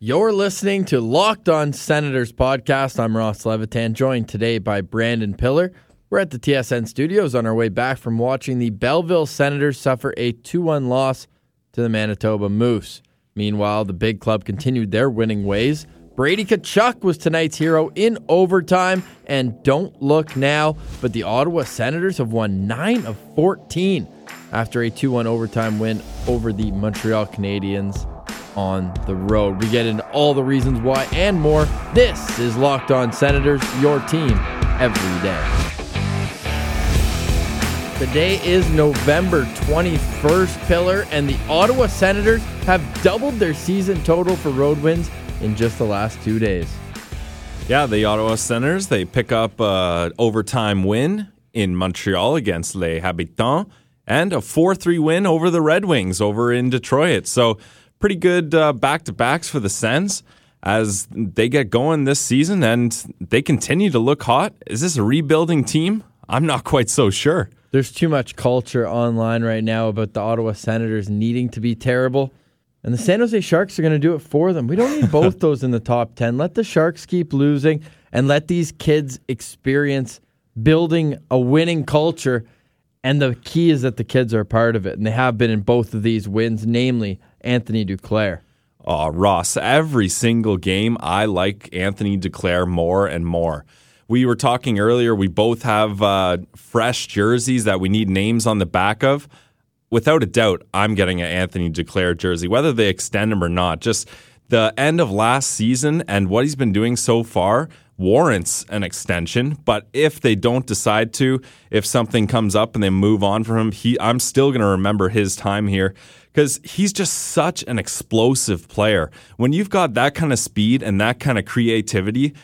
You're listening to Locked On Senators podcast. I'm Ross Levitan, joined today by Brandon Pillar. We're at the TSN studios on our way back from watching the Belleville Senators suffer a 2 1 loss to the Manitoba Moose. Meanwhile, the big club continued their winning ways. Brady Tkachuk was tonight's hero in overtime, and don't look now, but the Ottawa Senators have won 9 of 14 after a 2 1 overtime win over the Montreal Canadiens on the road. We get into all the reasons why and more. This is Locked On Senators, your team every day. Today is November 21st, Pillar, and the Ottawa Senators have doubled their season total for road wins in just the last two days. Yeah, the Ottawa Senators, they pick up an overtime win in Montreal against Les Habitants and a 4 3 win over the Red Wings over in Detroit. So, pretty good uh, back to backs for the Sens as they get going this season and they continue to look hot. Is this a rebuilding team? I'm not quite so sure. There's too much culture online right now about the Ottawa Senators needing to be terrible. And the San Jose Sharks are going to do it for them. We don't need both those in the top 10. Let the Sharks keep losing and let these kids experience building a winning culture. And the key is that the kids are a part of it. And they have been in both of these wins, namely Anthony Duclair. Oh, Ross, every single game, I like Anthony Duclair more and more. We were talking earlier, we both have uh, fresh jerseys that we need names on the back of. Without a doubt, I'm getting an Anthony Duclair jersey, whether they extend him or not. Just the end of last season and what he's been doing so far warrants an extension. But if they don't decide to, if something comes up and they move on from him, he, I'm still going to remember his time here because he's just such an explosive player. When you've got that kind of speed and that kind of creativity,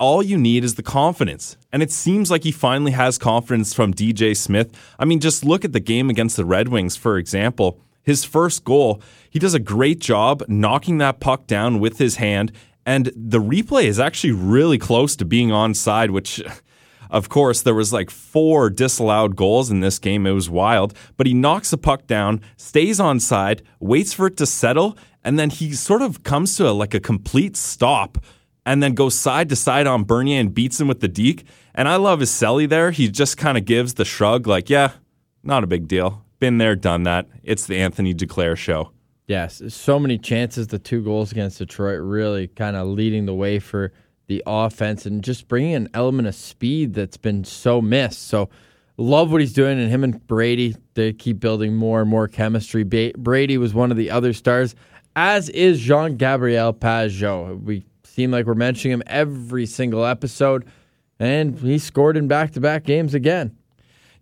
all you need is the confidence. And it seems like he finally has confidence from DJ Smith. I mean, just look at the game against the Red Wings, for example. His first goal, he does a great job knocking that puck down with his hand. And the replay is actually really close to being onside, which, of course, there was like four disallowed goals in this game. It was wild. But he knocks the puck down, stays onside, waits for it to settle, and then he sort of comes to a, like a complete stop and then goes side to side on Bernier and beats him with the deke. And I love his celly there. He just kind of gives the shrug, like, yeah, not a big deal. Been there, done that. It's the Anthony Duclair show. Yes, so many chances. The two goals against Detroit really kind of leading the way for the offense and just bringing an element of speed that's been so missed. So, love what he's doing. And him and Brady, they keep building more and more chemistry. Brady was one of the other stars, as is Jean Gabriel Pageau. We seem like we're mentioning him every single episode, and he scored in back to back games again.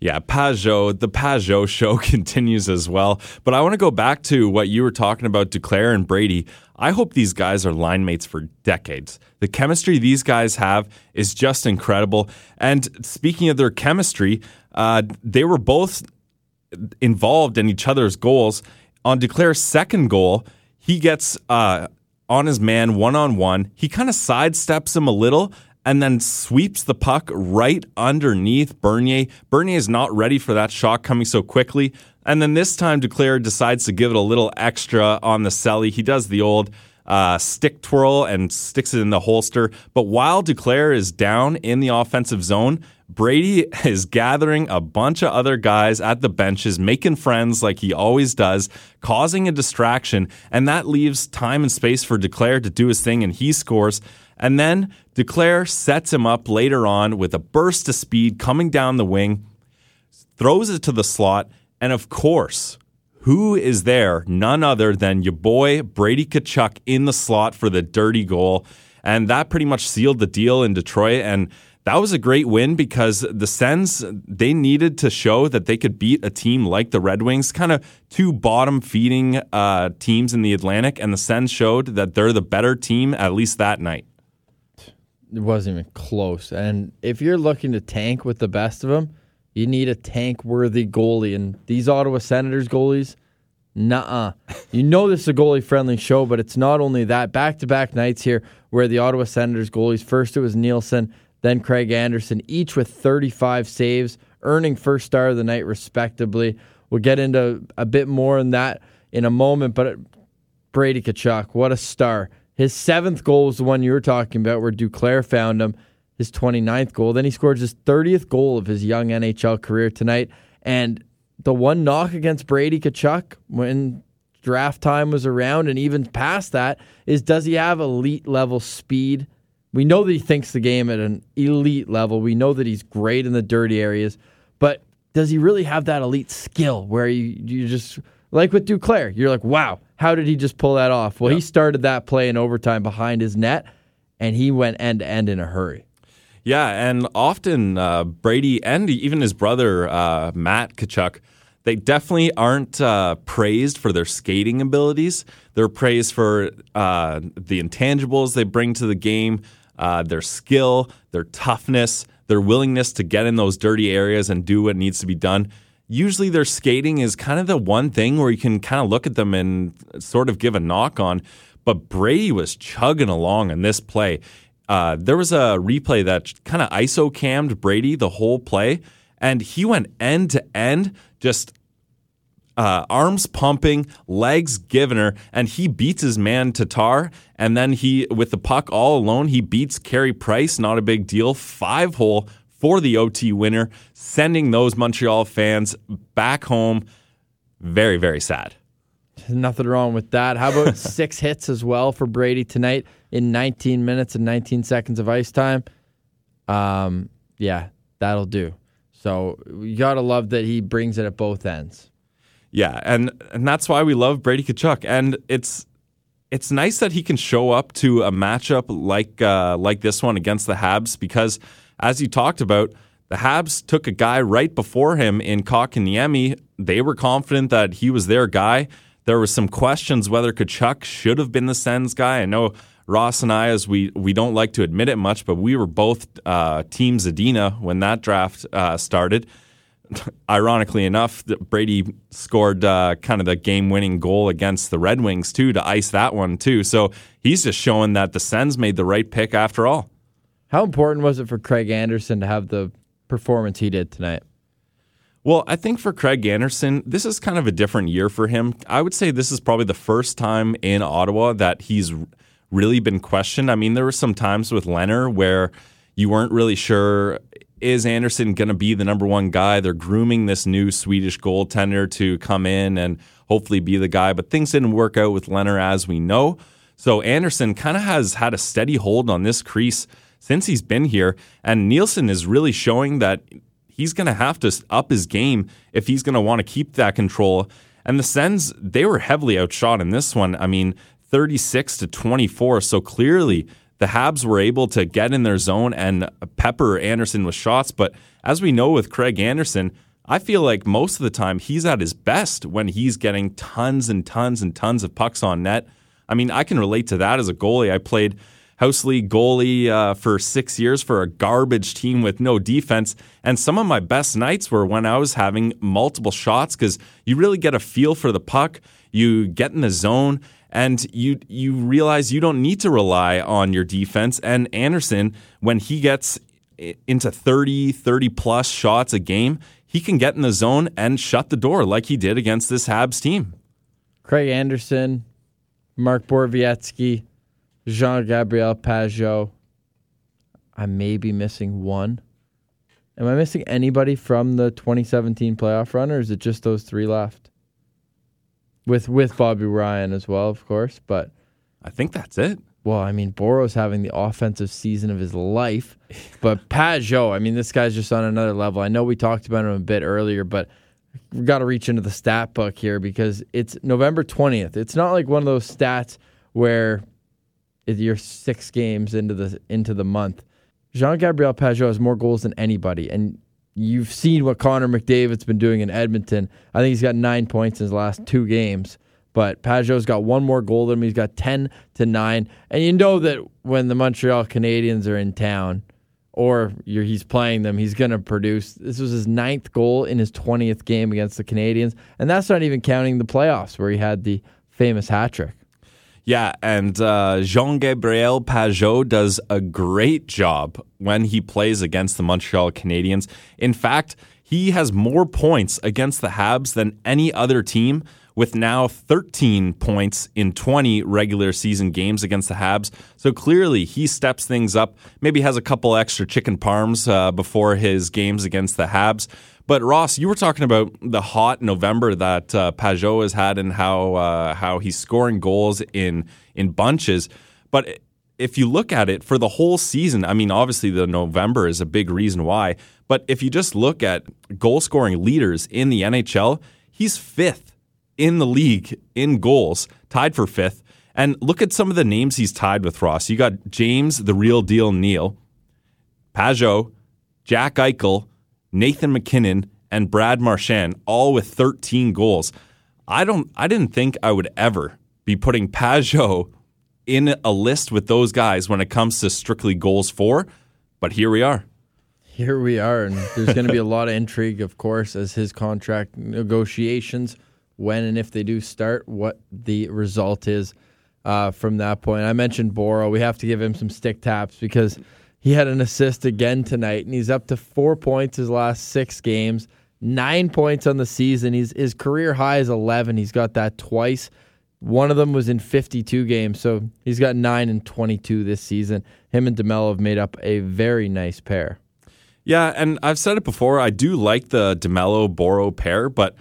Yeah, Pageau, the Pageau show continues as well. But I want to go back to what you were talking about, Duclair and Brady. I hope these guys are line mates for decades. The chemistry these guys have is just incredible. And speaking of their chemistry, uh, they were both involved in each other's goals. On Duclair's second goal, he gets uh, on his man one on one. He kind of sidesteps him a little and then sweeps the puck right underneath Bernier. Bernier is not ready for that shot coming so quickly. And then this time, Duclair decides to give it a little extra on the celly. He does the old uh, stick twirl and sticks it in the holster. But while Duclair is down in the offensive zone, Brady is gathering a bunch of other guys at the benches, making friends like he always does, causing a distraction, and that leaves time and space for Duclair to do his thing, and he scores. And then Duclair sets him up later on with a burst of speed coming down the wing, throws it to the slot, and of course, who is there? None other than your boy Brady Tkachuk in the slot for the dirty goal. And that pretty much sealed the deal in Detroit. And that was a great win because the Sens they needed to show that they could beat a team like the Red Wings, kind of two bottom feeding uh, teams in the Atlantic, and the Sens showed that they're the better team at least that night. It wasn't even close. And if you're looking to tank with the best of them, you need a tank worthy goalie. And these Ottawa Senators goalies, nah. you know this is a goalie friendly show, but it's not only that. Back to back nights here where the Ottawa Senators goalies, first it was Nilsson, then Craig Anderson, each with 35 saves, earning first star of the night respectively. We'll get into a bit more on that in a moment, but Brady Tkachuk, what a star. His seventh goal was the one you were talking about, where Duclair found him, his 29th goal. Then he scores his 30th goal of his young NHL career tonight. And the one knock against Brady Tkachuk when draft time was around and even past that is does he have elite level speed? We know that he thinks the game at an elite level. We know that he's great in the dirty areas, but does he really have that elite skill where you, you just like with Duclair, you're like, wow, how did he just pull that off? Well, he started that play in overtime behind his net, and he went end to end in a hurry. Yeah, and often uh, Brady and even his brother uh, Matt Tkachuk, they definitely aren't uh, praised for their skating abilities. They're praised for uh, the intangibles they bring to the game, uh, their skill, their toughness, their willingness to get in those dirty areas and do what needs to be done usually their skating is kind of the one thing where you can kind of look at them and sort of give a knock on. But Brady was chugging along in this play. Uh, there was a replay that kind of ISO cammed Brady the whole play, and he went end to end, just uh, arms pumping, legs giving her, and he beats his man Tatar. And then he, with the puck all alone, he beats Carey Price. Not a big deal. Five hole for the OT winner, sending those Montreal fans back home. Very, very sad. Nothing wrong with that. How about six hits as well for Brady tonight in 19 minutes and 19 seconds of ice time? Um, yeah, that'll do. So you gotta love that he brings it at both ends. Yeah, and and that's why we love Brady Tkachuk, and it's it's nice that he can show up to a matchup like uh, like this one against the Habs because as you talked about, the Habs took a guy right before him in Kotkaniemi. They were confident that he was their guy. There were some questions whether Tkachuk should have been the Sens guy. I know Ross and I, as we we don't like to admit it much, but we were both uh, Team Zadina when that draft uh, started. Ironically enough, Brady scored uh, kind of the game-winning goal against the Red Wings too to ice that one too. So he's just showing that the Sens made the right pick after all. How important was it for Craig Anderson to have the performance he did tonight? Well, I think for Craig Anderson, this is kind of a different year for him. I would say this is probably the first time in Ottawa that he's really been questioned. I mean, there were some times with Leonard where you weren't really sure is Anderson going to be the number one guy? They're grooming this new Swedish goaltender to come in and hopefully be the guy, but things didn't work out with Leonard as we know. So Anderson kind of has had a steady hold on this crease since he's been here. And Nilsson is really showing that he's going to have to up his game if he's going to want to keep that control. And the Sens, they were heavily outshot in this one. I mean, 36 to 24. So clearly, the Habs were able to get in their zone and pepper Anderson with shots. But as we know with Craig Anderson, I feel like most of the time he's at his best when he's getting tons and tons and tons of pucks on net. I mean, I can relate to that as a goalie. I played house league goalie uh, for six years for a garbage team with no defense. And some of my best nights were when I was having multiple shots because you really get a feel for the puck. You get in the zone and you you realize you don't need to rely on your defense. And Anderson, when he gets into 30, 30 plus shots a game, he can get in the zone and shut the door like he did against this Habs team. Craig Anderson, Mark Borowiecki, Jean Gabriel Pageau. I may be missing one. Am I missing anybody from the 2017 playoff run, or is it just those three left? With with Bobby Ryan as well, of course. But I think that's it. Well, I mean, Boro's having the offensive season of his life, but Pageau, I mean, this guy's just on another level. I know we talked about him a bit earlier, but we've got to reach into the stat book here because it's November 20th. It's not like one of those stats where you're six games into the into the month. Jean Gabriel Pageau has more goals than anybody, and you've seen what Connor McDavid's been doing in Edmonton. I think he's got nine points in his last two games. But Pageau's got one more goal than him. He's got ten to nine, and you know that when the Montreal Canadiens are in town, or he's playing them, he's going to produce. This was his ninth goal in his twentieth game against the Canadiens, and that's not even counting the playoffs where he had the famous hat trick. Yeah, and uh, Jean Gabriel Pageau does a great job when he plays against the Montreal Canadiens. In fact, he has more points against the Habs than any other team with now 13 points in 20 regular season games against the Habs. So clearly he steps things up, maybe has a couple extra chicken parms uh, before his games against the Habs. But Ross, you were talking about the hot November that uh, Pageau has had and how uh, how he's scoring goals in in bunches. But if you look at it for the whole season, I mean, obviously the November is a big reason why. But if you just look at goal scoring leaders in the NHL, he's fifth in the league in goals, tied for fifth. And look at some of the names he's tied with Ross. You got James, the real deal Neal, Pageau, Jack Eichel, Nathan MacKinnon, and Brad Marchand, all with 13 goals. I don't I didn't think I would ever be putting Pageau in a list with those guys when it comes to strictly goals for, but here we are. Here we are, and there's going to be a lot of intrigue, of course, as his contract negotiations, when and if they do start, what the result is uh, from that point. I mentioned Boro. We have to give him some stick taps because he had an assist again tonight, and he's up to four points his last six games, nine points on the season. He's his career high is 11. He's got that twice. One of them was in 52 games, so he's got nine and 22 this season. Him and DeMelo have made up a very nice pair. Yeah, and I've said it before. I do like the DeMelo Boro pair, but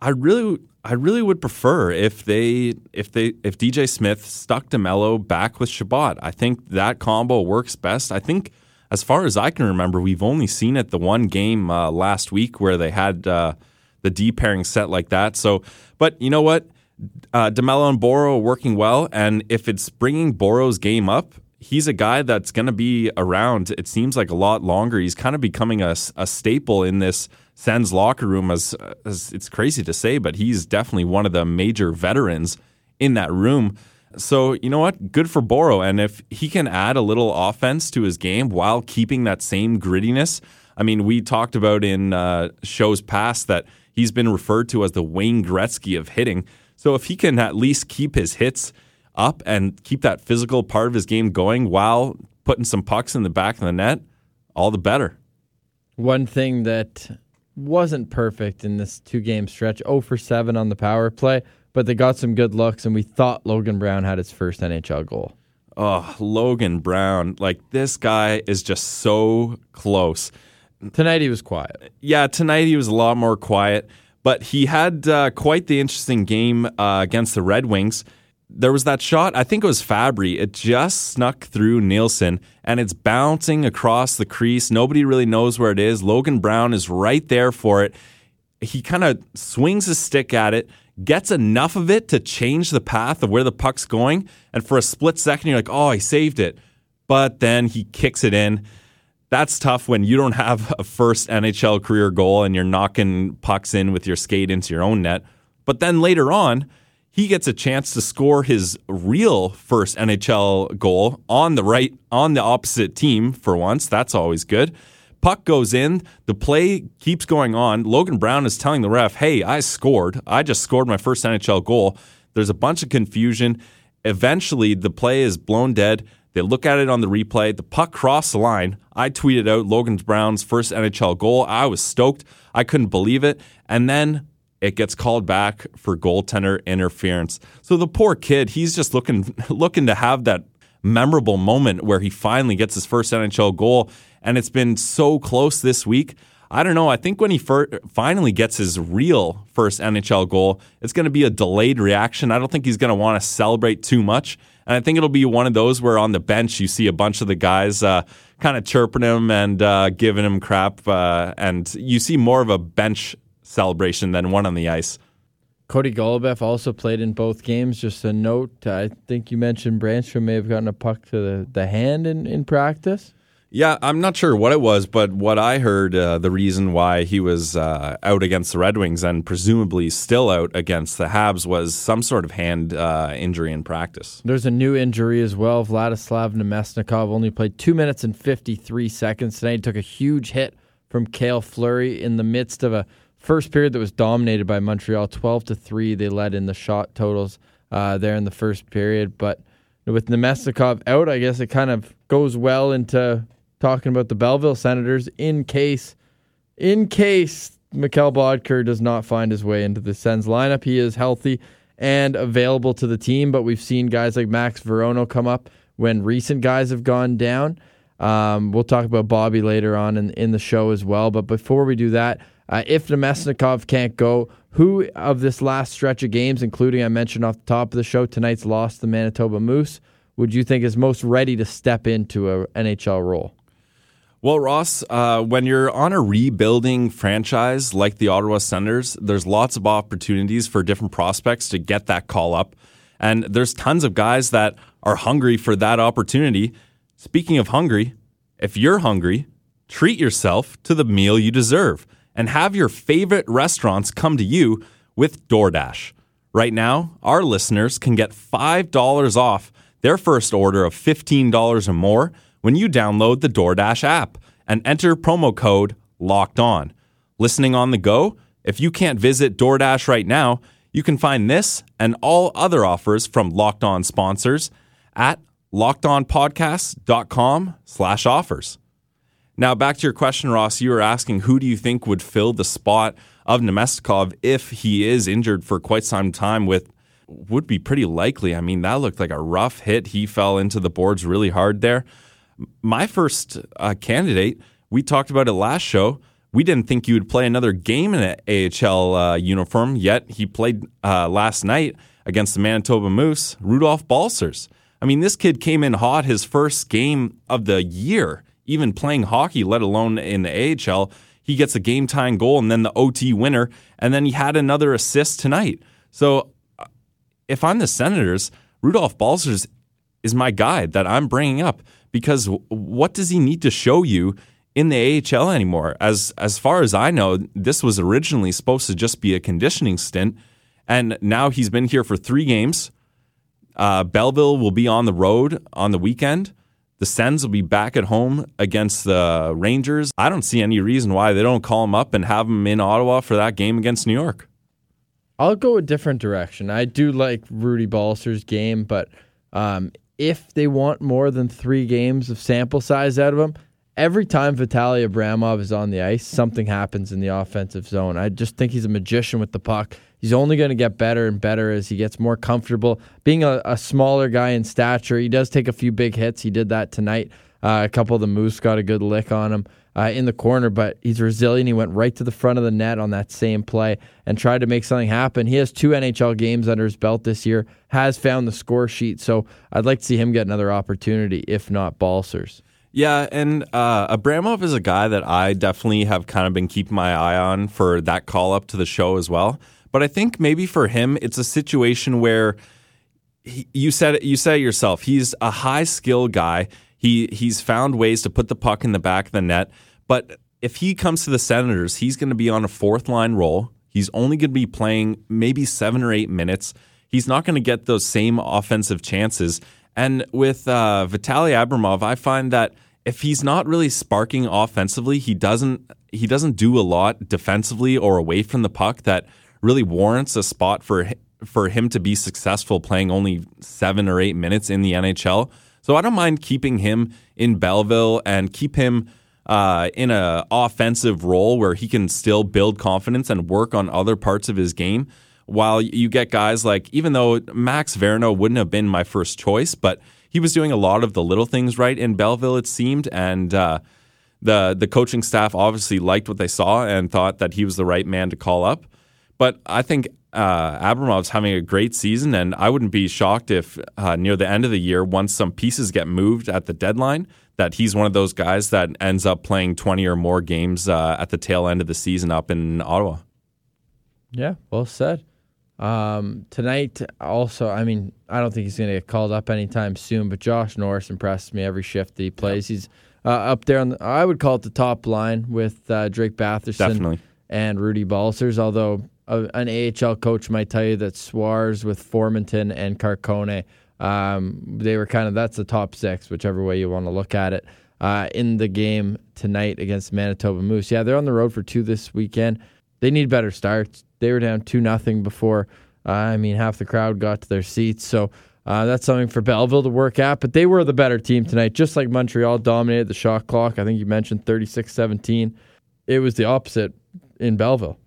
I really, I really would prefer if they, if they, if DJ Smith stuck DeMelo back with Chabot. I think that combo works best. I think, as far as I can remember, we've only seen it the one game uh, last week where they had uh, the D pairing set like that. So, but you know what? Uh, DeMelo and Boro working well, and if it's bringing Boro's game up, he's a guy that's going to be around. It seems like a lot longer. He's kind of becoming a, a staple in this Sens locker room. As, as it's crazy to say, but he's definitely one of the major veterans in that room. So you know what? Good for Boro, and if he can add a little offense to his game while keeping that same grittiness. I mean, we talked about in uh, shows past that he's been referred to as the Wayne Gretzky of hitting. So if he can at least keep his hits up and keep that physical part of his game going while putting some pucks in the back of the net, all the better. One thing that wasn't perfect in this two game stretch 0 for 7 on the power play, but they got some good looks, and we thought Logan Brown had his first NHL goal. Oh, Logan Brown. Like, this guy is just so close. Tonight he was quiet. Yeah, tonight he was a lot more quiet, but he had uh, quite the interesting game uh, against the Red Wings there was that shot, I think it was Fabry. It just snuck through Nilsson and it's bouncing across the crease. Nobody really knows where it is. Logan Brown is right there for it. He kind of swings his stick at it, gets enough of it to change the path of where the puck's going. And for a split second, you're like, oh, he saved it. But then he kicks it in. That's tough when you don't have a first NHL career goal and you're knocking pucks in with your skate into your own net. But then later on, he gets a chance to score his real first NHL goal on the right on the opposite team for once. That's always good. Puck goes in, the play keeps going on. Logan Brown is telling the ref, "Hey, I scored. I just scored my first NHL goal." There's a bunch of confusion. Eventually, the play is blown dead. They look at it on the replay. The puck crossed the line. I tweeted out Logan Brown's first NHL goal. I was stoked. I couldn't believe it. And then it gets called back for goaltender interference. So the poor kid, he's just looking looking to have that memorable moment where he finally gets his first NHL goal, and it's been so close this week. I don't know. I think when he fir- finally gets his real first NHL goal, it's going to be a delayed reaction. I don't think he's going to want to celebrate too much. And I think it'll be one of those where on the bench you see a bunch of the guys uh, kind of chirping him and uh, giving him crap. Uh, and you see more of a bench celebration than one on the ice. Cody Goloubef also played in both games. Just a note, I think you mentioned Brannstrom may have gotten a puck to the, the hand in, in practice. Yeah, I'm not sure what it was, but what I heard, uh, the reason why he was uh, out against the Red Wings and presumably still out against the Habs was some sort of hand uh, injury in practice. There's a new injury as well. Vladislav Namestnikov only played two minutes and 53 seconds tonight. He took a huge hit from Cale Fleury in the midst of a first period that was dominated by Montreal, twelve to three. They led in the shot totals uh, there in the first period, but with Namestnikov out, I guess it kind of goes well into talking about the Belleville Senators in case, in case Mikkel Boedker does not find his way into the Sens lineup. He is healthy and available to the team, but we've seen guys like Max Veronneau come up when recent guys have gone down. Um, we'll talk about Bobby later on in, in the show as well. But before we do that, uh, if Namestnikov can't go, who of this last stretch of games, including I mentioned off the top of the show, tonight's loss to the Manitoba Moose, would you think is most ready to step into an NHL role? Well, Ross, uh, when you're on a rebuilding franchise like the Ottawa Senators, there's lots of opportunities for different prospects to get that call up. And there's tons of guys that are hungry for that opportunity. Speaking of hungry, if you're hungry, treat yourself to the meal you deserve and have your favorite restaurants come to you with DoorDash. Right now, our listeners can get $5 off their first order of $15 or more when you download the DoorDash app and enter promo code LOCKED ON. Listening on the go? If you can't visit DoorDash right now, you can find this and all other offers from Locked On sponsors at lockedonpodcasts.com slash offers. Now, back to your question, Ross. You were asking who do you think would fill the spot of Namestnikov if he is injured for quite some time with would be pretty likely. I mean, that looked like a rough hit. He fell into the boards really hard there. My first uh, candidate, we talked about it last show. We didn't think he would play another game in an AHL uh, uniform, yet he played uh, last night against the Manitoba Moose, Rudolph Balcers. I mean, this kid came in hot his first game of the year, even playing hockey, let alone in the AHL. He gets a game tying goal and then the OT winner, and then he had another assist tonight. So uh, if I'm the Senators, Rudolph Balcers is my guy that I'm bringing up because what does he need to show you in the AHL anymore? As as far as I know, this was originally supposed to just be a conditioning stint, and now he's been here for three games. Uh, Belleville will be on the road on the weekend. The Sens will be back at home against the Rangers. I don't see any reason why they don't call him up and have him in Ottawa for that game against New York. I'll go a different direction. I do like Rudy Balcer's game, but um, if they want more than three games of sample size out of him, every time Vitaly Abramov is on the ice, something happens in the offensive zone. I just think he's a magician with the puck. He's only going to get better and better as he gets more comfortable. Being a, a, smaller guy in stature, he does take a few big hits. He did that tonight. Uh, a couple of the Moose got a good lick on him uh, in the corner, but he's resilient. He went right to the front of the net on that same play and tried to make something happen. He has two NHL games under his belt this year, has found the score sheet, so I'd like to see him get another opportunity, if not Balcers. Yeah, and uh, Abramov is a guy that I definitely have kind of been keeping my eye on for that call up to the show as well. But I think maybe for him, it's a situation where he, you said it, you said it yourself. He's a high skill guy. He he's found ways to put the puck in the back of the net. But if he comes to the Senators, he's going to be on a fourth line role. He's only going to be playing maybe seven or eight minutes. He's not going to get those same offensive chances. And with uh, Vitaly Abramov, I find that if he's not really sparking offensively, he doesn't he doesn't do a lot defensively or away from the puck that really warrants a spot for for him to be successful playing only seven or eight minutes in the NHL. So I don't mind keeping him in Belleville and keep him uh, in an offensive role where he can still build confidence and work on other parts of his game. While you get guys like, even though Max Veronneau wouldn't have been my first choice, but he was doing a lot of the little things right in Belleville, it seemed, and uh, the the coaching staff obviously liked what they saw and thought that he was the right man to call up. But I think uh, Abramov's having a great season, and I wouldn't be shocked if uh, near the end of the year, once some pieces get moved at the deadline, that he's one of those guys that ends up playing 20 or more games uh, at the tail end of the season up in Ottawa. Yeah, well said. Um, tonight, also, I mean, I don't think he's going to get called up anytime soon, but Josh Norris impresses me every shift that he plays. Yep. He's uh, up there on the, I would call it the top line with uh, Drake Batherson Definitely. and Rudy Balcers, although an AHL coach might tell you that Szwarz with Formenton and Carcone, um, they were kind of that's the top six, whichever way you want to look at it. Uh, in the game tonight against Manitoba Moose, yeah, they're on the road for two this weekend. They need better starts. They were down two nothing before. Uh, I mean, half the crowd got to their seats, so uh, that's something for Belleville to work at. But they were the better team tonight, just like Montreal dominated the shot clock. I think you mentioned 36 17. It was the opposite in Belleville.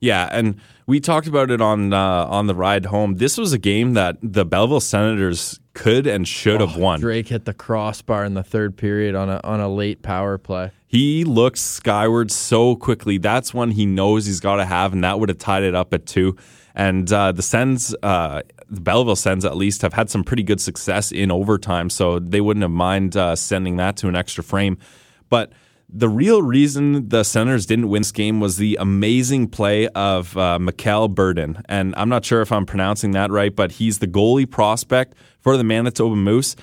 Yeah, and we talked about it on uh, on the ride home. This was a game that the Belleville Senators could and should have won. Drake hit the crossbar in the third period on a on a late power play. He looks skyward so quickly. That's one he knows he's got to have, and that would have tied it up at two. And uh, the Sens, uh, the Belleville Sens at least, have had some pretty good success in overtime, so they wouldn't have mind uh, sending that to an extra frame. But the real reason the Senators didn't win this game was the amazing play of uh, Mikhail Berdin. And I'm not sure if I'm pronouncing that right, but he's the goalie prospect for the Manitoba Moose.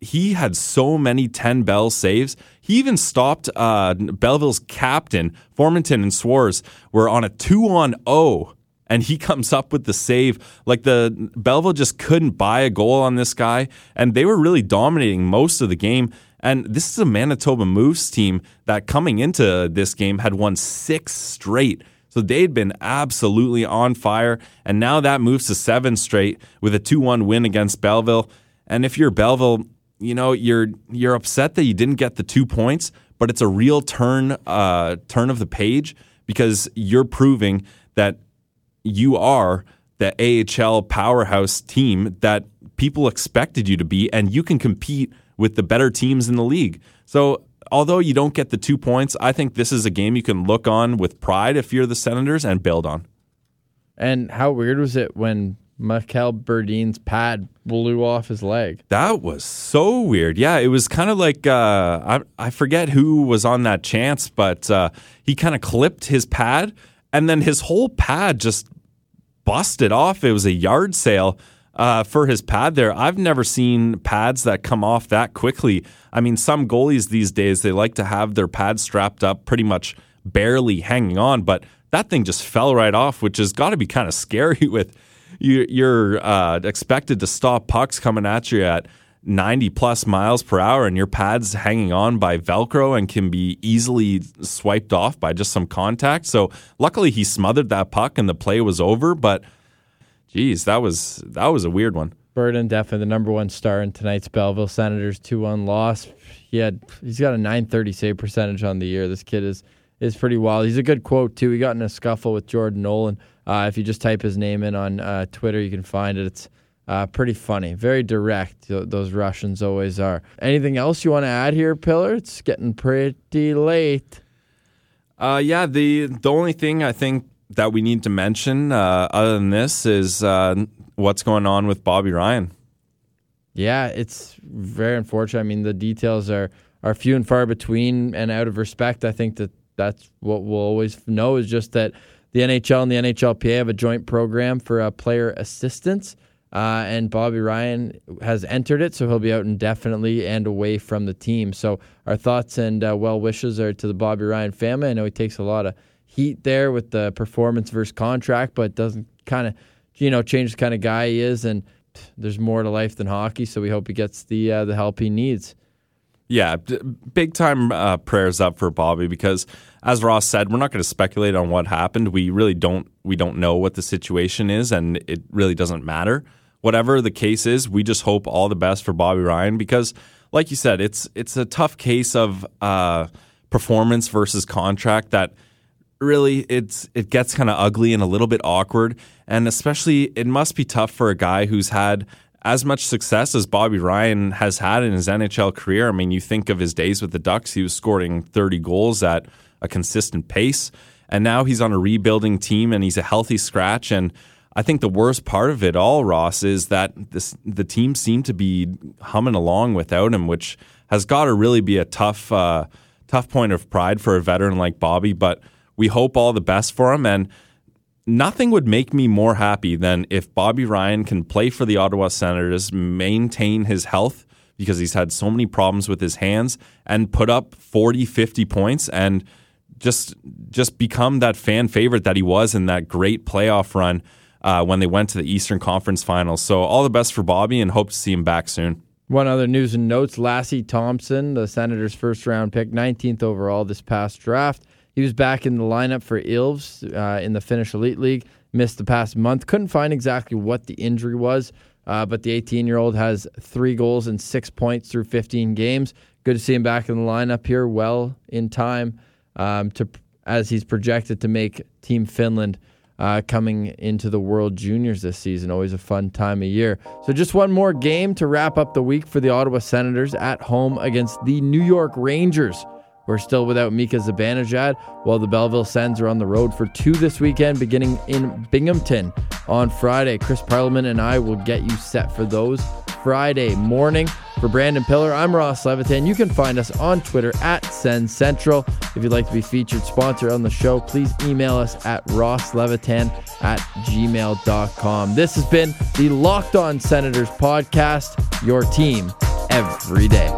He had so many 10 bell saves. He even stopped uh, Belleville's captain, Formenton and Szwarz, were on a 2 on 0 and he comes up with the save. Like the Belleville just couldn't buy a goal on this guy, and they were really dominating most of the game. And this is a Manitoba Moose team that coming into this game had won six straight. So they'd been absolutely on fire. And now that moves to seven straight with a 2 1 win against Belleville. And if you're Belleville, you know, you're you're upset that you didn't get the two points, but it's a real turn uh, turn of the page because you're proving that you are the AHL powerhouse team that people expected you to be, and you can compete with the better teams in the league. So, although you don't get the two points, I think this is a game you can look on with pride if you're the Senators and build on. And how weird was it when Mikhail Berdin's pad blew off his leg? That was so weird. Yeah, it was kind of like uh, I, I forget who was on that chance, but uh, he kind of clipped his pad, and then his whole pad just busted off. It was a yard sale uh, for his pad there. I've never seen pads that come off that quickly. I mean, some goalies these days, they like to have their pad strapped up pretty much barely hanging on, but that thing just fell right off, which has got to be kind of scary with you, you're uh, expected to stop pucks coming at you at 90 plus miles per hour and your pad's hanging on by velcro and can be easily swiped off by just some contact so luckily he smothered that puck and the play was over but Jeez, that was that was a weird one. Berdin definitely the number one star in tonight's Belleville Senators two one loss. He had he's got a nine thirty save percentage on the year. This kid is is pretty wild. He's a good quote too. He got in a scuffle with Jordan Nolan. Uh, if you just type his name in on uh, Twitter, you can find it. It's uh, pretty funny, very direct. Those Russians always are. Anything else you want to add here, Pillar? It's getting pretty late. Uh, yeah, the the only thing I think that we need to mention uh, other than this is uh, what's going on with Bobby Ryan. Yeah, it's very unfortunate. I mean, the details are are few and far between, and out of respect, I think that that's what we'll always know is just that the NHL and the NHLPA have a joint program for uh, player assistance. Uh, and Bobby Ryan has entered it, so he'll be out indefinitely and away from the team. So our thoughts and uh, well wishes are to the Bobby Ryan family. I know he takes a lot of heat there with the performance versus contract, but doesn't kind of, you know, change the kind of guy he is. And there's more to life than hockey, so we hope he gets the uh, the help he needs. Yeah, big time uh, prayers up for Bobby because, as Ross said, we're not going to speculate on what happened. We really don't. We don't know what the situation is, and it really doesn't matter. Whatever the case is, we just hope all the best for Bobby Ryan because, like you said, it's it's a tough case of uh, performance versus contract that really it's it gets kind of ugly and a little bit awkward and especially it must be tough for a guy who's had as much success as Bobby Ryan has had in his NHL career. I mean, you think of his days with the Ducks, he was scoring 30 goals at a consistent pace and now he's on a rebuilding team and he's a healthy scratch and I think the worst part of it all, Ross, is that this, the team seemed to be humming along without him, which has got to really be a tough, uh, tough point of pride for a veteran like Bobby. But we hope all the best for him. And nothing would make me more happy than if Bobby Ryan can play for the Ottawa Senators, maintain his health because he's had so many problems with his hands, and put up 40, 50 points and just just become that fan favorite that he was in that great playoff run uh, when they went to the Eastern Conference Finals. So all the best for Bobby, and hope to see him back soon. One other news and notes: Lassi Thomson, the Senators' first round pick, 19th overall this past draft. He was back in the lineup for Ilves uh, in the Finnish Elite League. Missed the past month. Couldn't find exactly what the injury was, uh, but the 18 year old has three goals and six points through 15 games. Good to see him back in the lineup here, well in time um, to as he's projected to make Team Finland uh, coming into the World Juniors this season. Always a fun time of year. So, just one more game to wrap up the week for the Ottawa Senators at home against the New York Rangers. We're still without Mika Zibanejad, while the Belleville Sens are on the road for two this weekend, beginning in Binghamton on Friday. Chris Parliament and I will get you set for those Friday morning. For Brandon Pillar, I'm Ross Levitan. You can find us on Twitter at Send Central. If you'd like to be featured sponsor on the show, please email us at rosslevitan at gmail.com. This has been the Locked On Senators podcast, your team every day.